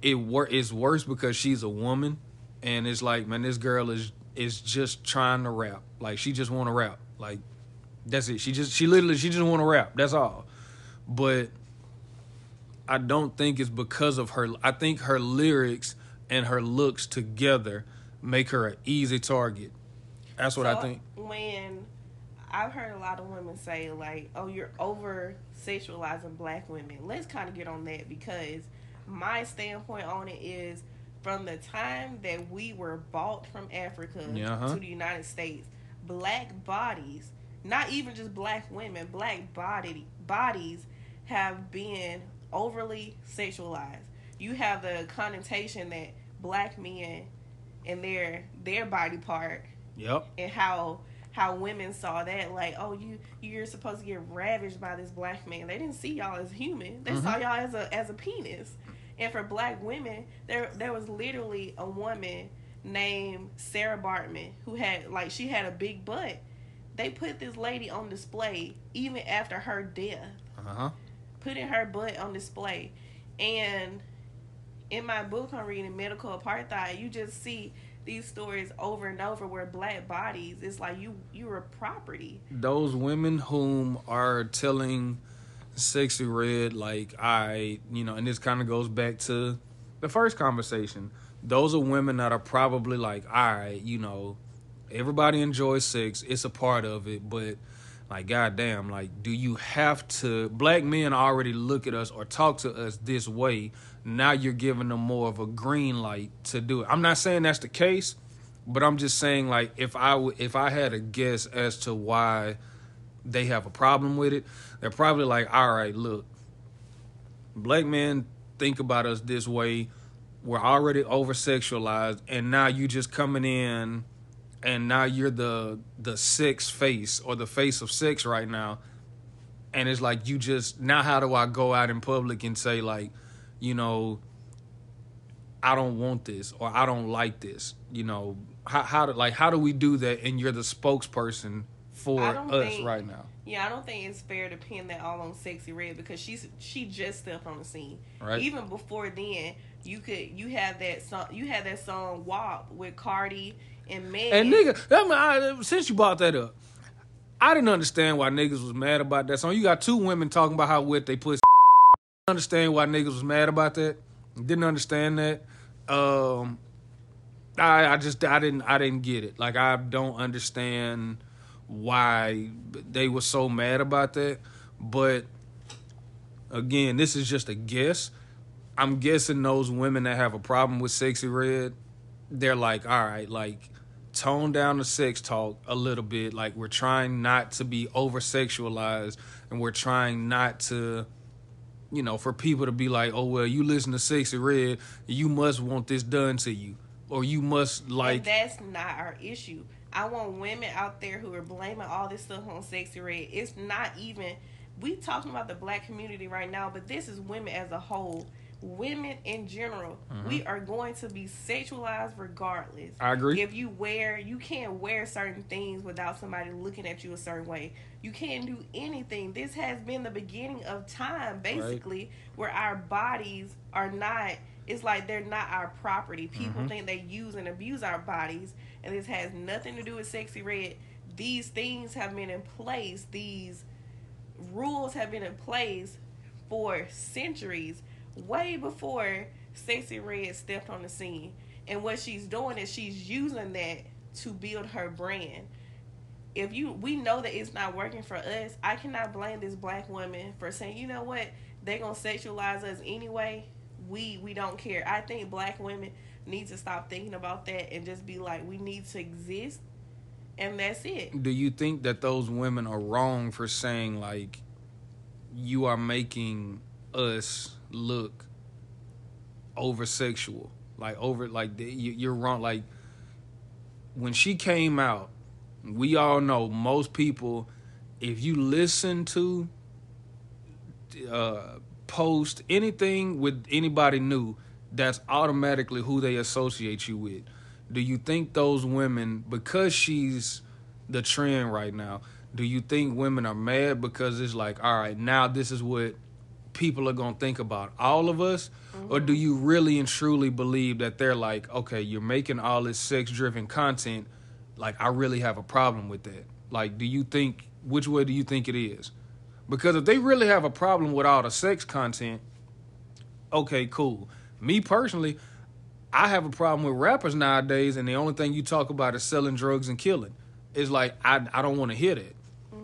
It wor- it's worse because she's a woman, and it's like, man, this girl is is just trying to rap. Like she just want to rap. Like that's it. She just she literally she just want to rap. That's all. But I don't think it's because of her. I think her lyrics and her looks together make her an easy target. That's what I think. When I've heard a lot of women say like, "Oh, you're over sexualizing black women." Let's kind of get on that because my standpoint on it is from the time that we were bought from Africa Yeah, uh-huh. to the United States, black bodies, not even just black women, black body bodies have been overly sexualized. You have the connotation that black men and their their body part Yep. and how how women saw that like oh you you're supposed to get ravaged by this black man. They didn't see y'all as human. They saw mm-hmm. y'all as a as a penis. And for black women there there was literally a woman named Sarah Baartman who had like she had a big butt they put this lady on display even after her death Uh huh. putting her butt on display. And in my book I'm reading Medical Apartheid, you just see these stories over and over where black bodies it's like you you were property. Those women whom are telling Sexyy Red like I, you know, and this kind of goes back to the first conversation. Those are women that are probably like, all right, you know, everybody enjoys sex, it's a part of it, but like goddamn, like do you have to black men already look at us or talk to us this way? Now you're giving them more of a green light to do it. I'm not saying that's the case, but I'm just saying like if I w- if I had a guess as to why they have a problem with it, they're probably like, all right, look, black men think about us this way. We're already over sexualized, and now you just coming in, and now you're the the sex face or the face of sex right now, and it's like you just now how do I go out in public and say like, you know, I don't want this or I don't like this. You know, how how do like how do we do that? And you're the spokesperson for us think- right now, Yeah, I don't think it's fair to pin that all on Sexyy Red because she's she just stepped on the scene. right? Even before then, you could you had that song you had that song WAP with Cardi and nigga, I mean, I, since you brought that up, I didn't understand why niggas was mad about that song. You got two women talking about how wet they pussy. understand why niggas was mad about that. Didn't understand that. Um, I I just I didn't I didn't get it. Like I don't understand why they were so mad about that. But again, this is just a guess. I'm guessing those women that have a problem with Sexyy Red, they're like, all right, like tone down the sex talk a little bit. Like we're trying not to be over sexualized and we're trying not to you know, for people to be like, oh well, you listen to Sexyy Red, you must want this done to you, or you must and like. that's not our issue. I want women out there who are blaming all this stuff on Sexyy Red. It's not even we talking about the black community right now, but this is women as a whole. Women in general, we mm-hmm. are going to be sexualized regardless. I agree. If you wear, you can't wear certain things without somebody looking at you a certain way. You can't do anything. This has been the beginning of time, basically, where our bodies are not. It's like they're not our property. People mm-hmm. think they use and abuse our bodies, and this has nothing to do with Sexyy Red. These things have been in place. These rules have been in place for centuries, way before Sexyy Red stepped on the scene. And what she's doing is she's using that to build her brand. If you we know that it's not working for us, I cannot blame this black woman for saying, you know what, they're gonna sexualize us anyway. We we don't care. I think black women need to stop thinking about that and just be like, we need to exist and that's it. do you think that those women are wrong for saying like you are making us look over sexual like over like you- you're wrong. Like when she came out we all know most people if you listen to uh post anything with anybody new that's automatically who they associate you with. Do you think those women because she's the trend right now do you think women are mad because it's like all right now this is what people are going to think about all of us or do you really and truly believe that they're like okay you're making all this sex driven content like i really have a problem with that like do you think which way do you think it is because if they really have a problem with all the sex content okay cool me personally I have a problem with rappers nowadays, and the only thing you talk about is selling drugs and killing. It's like I I don't want to hear that.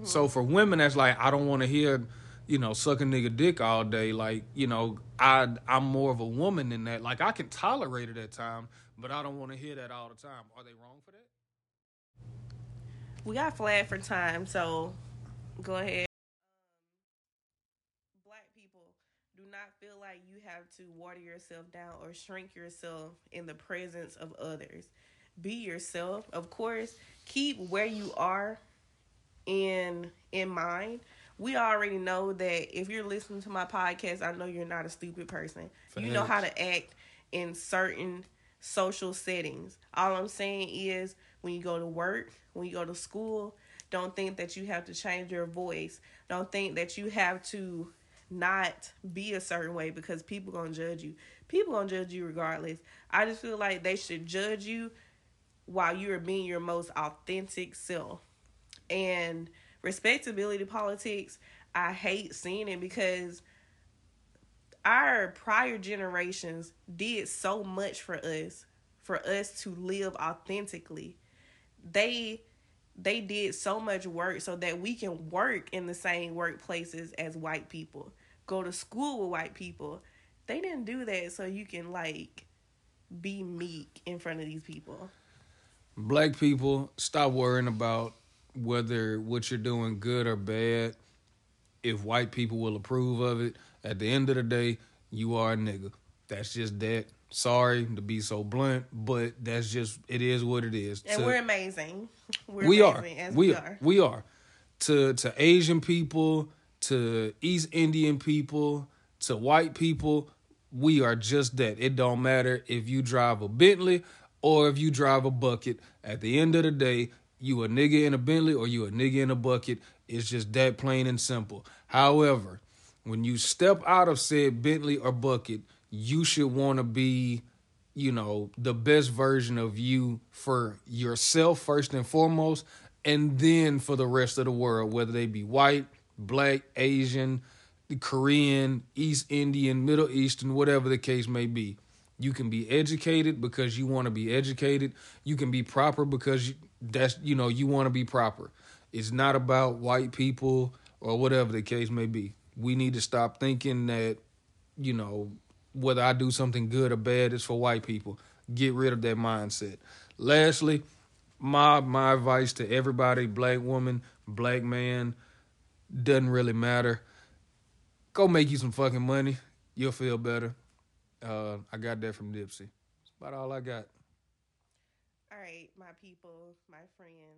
So for women, that's like I don't want to hear, you know, suck a nigga dick all day. Like you know, I I'm more of a woman than that. Like I can tolerate it at time, but I don't want to hear that all the time. Are they wrong for that? We got flagged for time, so go ahead. Um, black people do not feel like you have to water yourself down or shrink yourself in the presence of others. Be yourself. Of course, keep where you are in in mind. We already know that if you're listening to my podcast, I know you're not a stupid person. You know how to act in certain social settings. All I'm saying is when you go to work, when you go to school, don't think that you have to change your voice. Don't think that you have to not be a certain way because people gonna judge you. People gonna judge you regardless. I just feel like they should judge you while you are being your most authentic self. And respectability politics, I hate seeing it because our prior generations did so much for us for us to live authentically. They they did so much work so that we can work in the same workplaces as white people go to school with white people. They didn't do that so you can like be meek in front of these people. Black people, stop worrying about whether what you're doing good or bad. If white people will approve of it, at the end of the day, you are a nigga. That's just that. Sorry to be so blunt, but that's just it is what it is. and To- we're amazing we're we are. amazing as we, we are. are We are. To to Asian people, to East Indian people, to white people, we are just that. It don't matter if you drive a Bentley or if you drive a bucket. At the end of the day, you a nigga in a Bentley or you a nigga in a bucket. It's just that plain and simple. However, when you step out of said Bentley or bucket, you should want to be, you know, the best version of you for yourself first and foremost, and then for the rest of the world, whether they be white, black, Asian, Korean, East Indian, Middle Eastern, whatever the case may be. You can be educated because you want to be educated. You can be proper because you, that's you know you want to be proper. It's not about white people or whatever the case may be. We need to stop thinking that you know whether I do something good or bad is for white people. Get rid of that mindset. Lastly, my my advice to everybody, black woman, black man, doesn't really matter. Go make you some fucking money. You'll feel better. Uh, I got that from Dipsey. That's about all I got. Right, my people, my friends,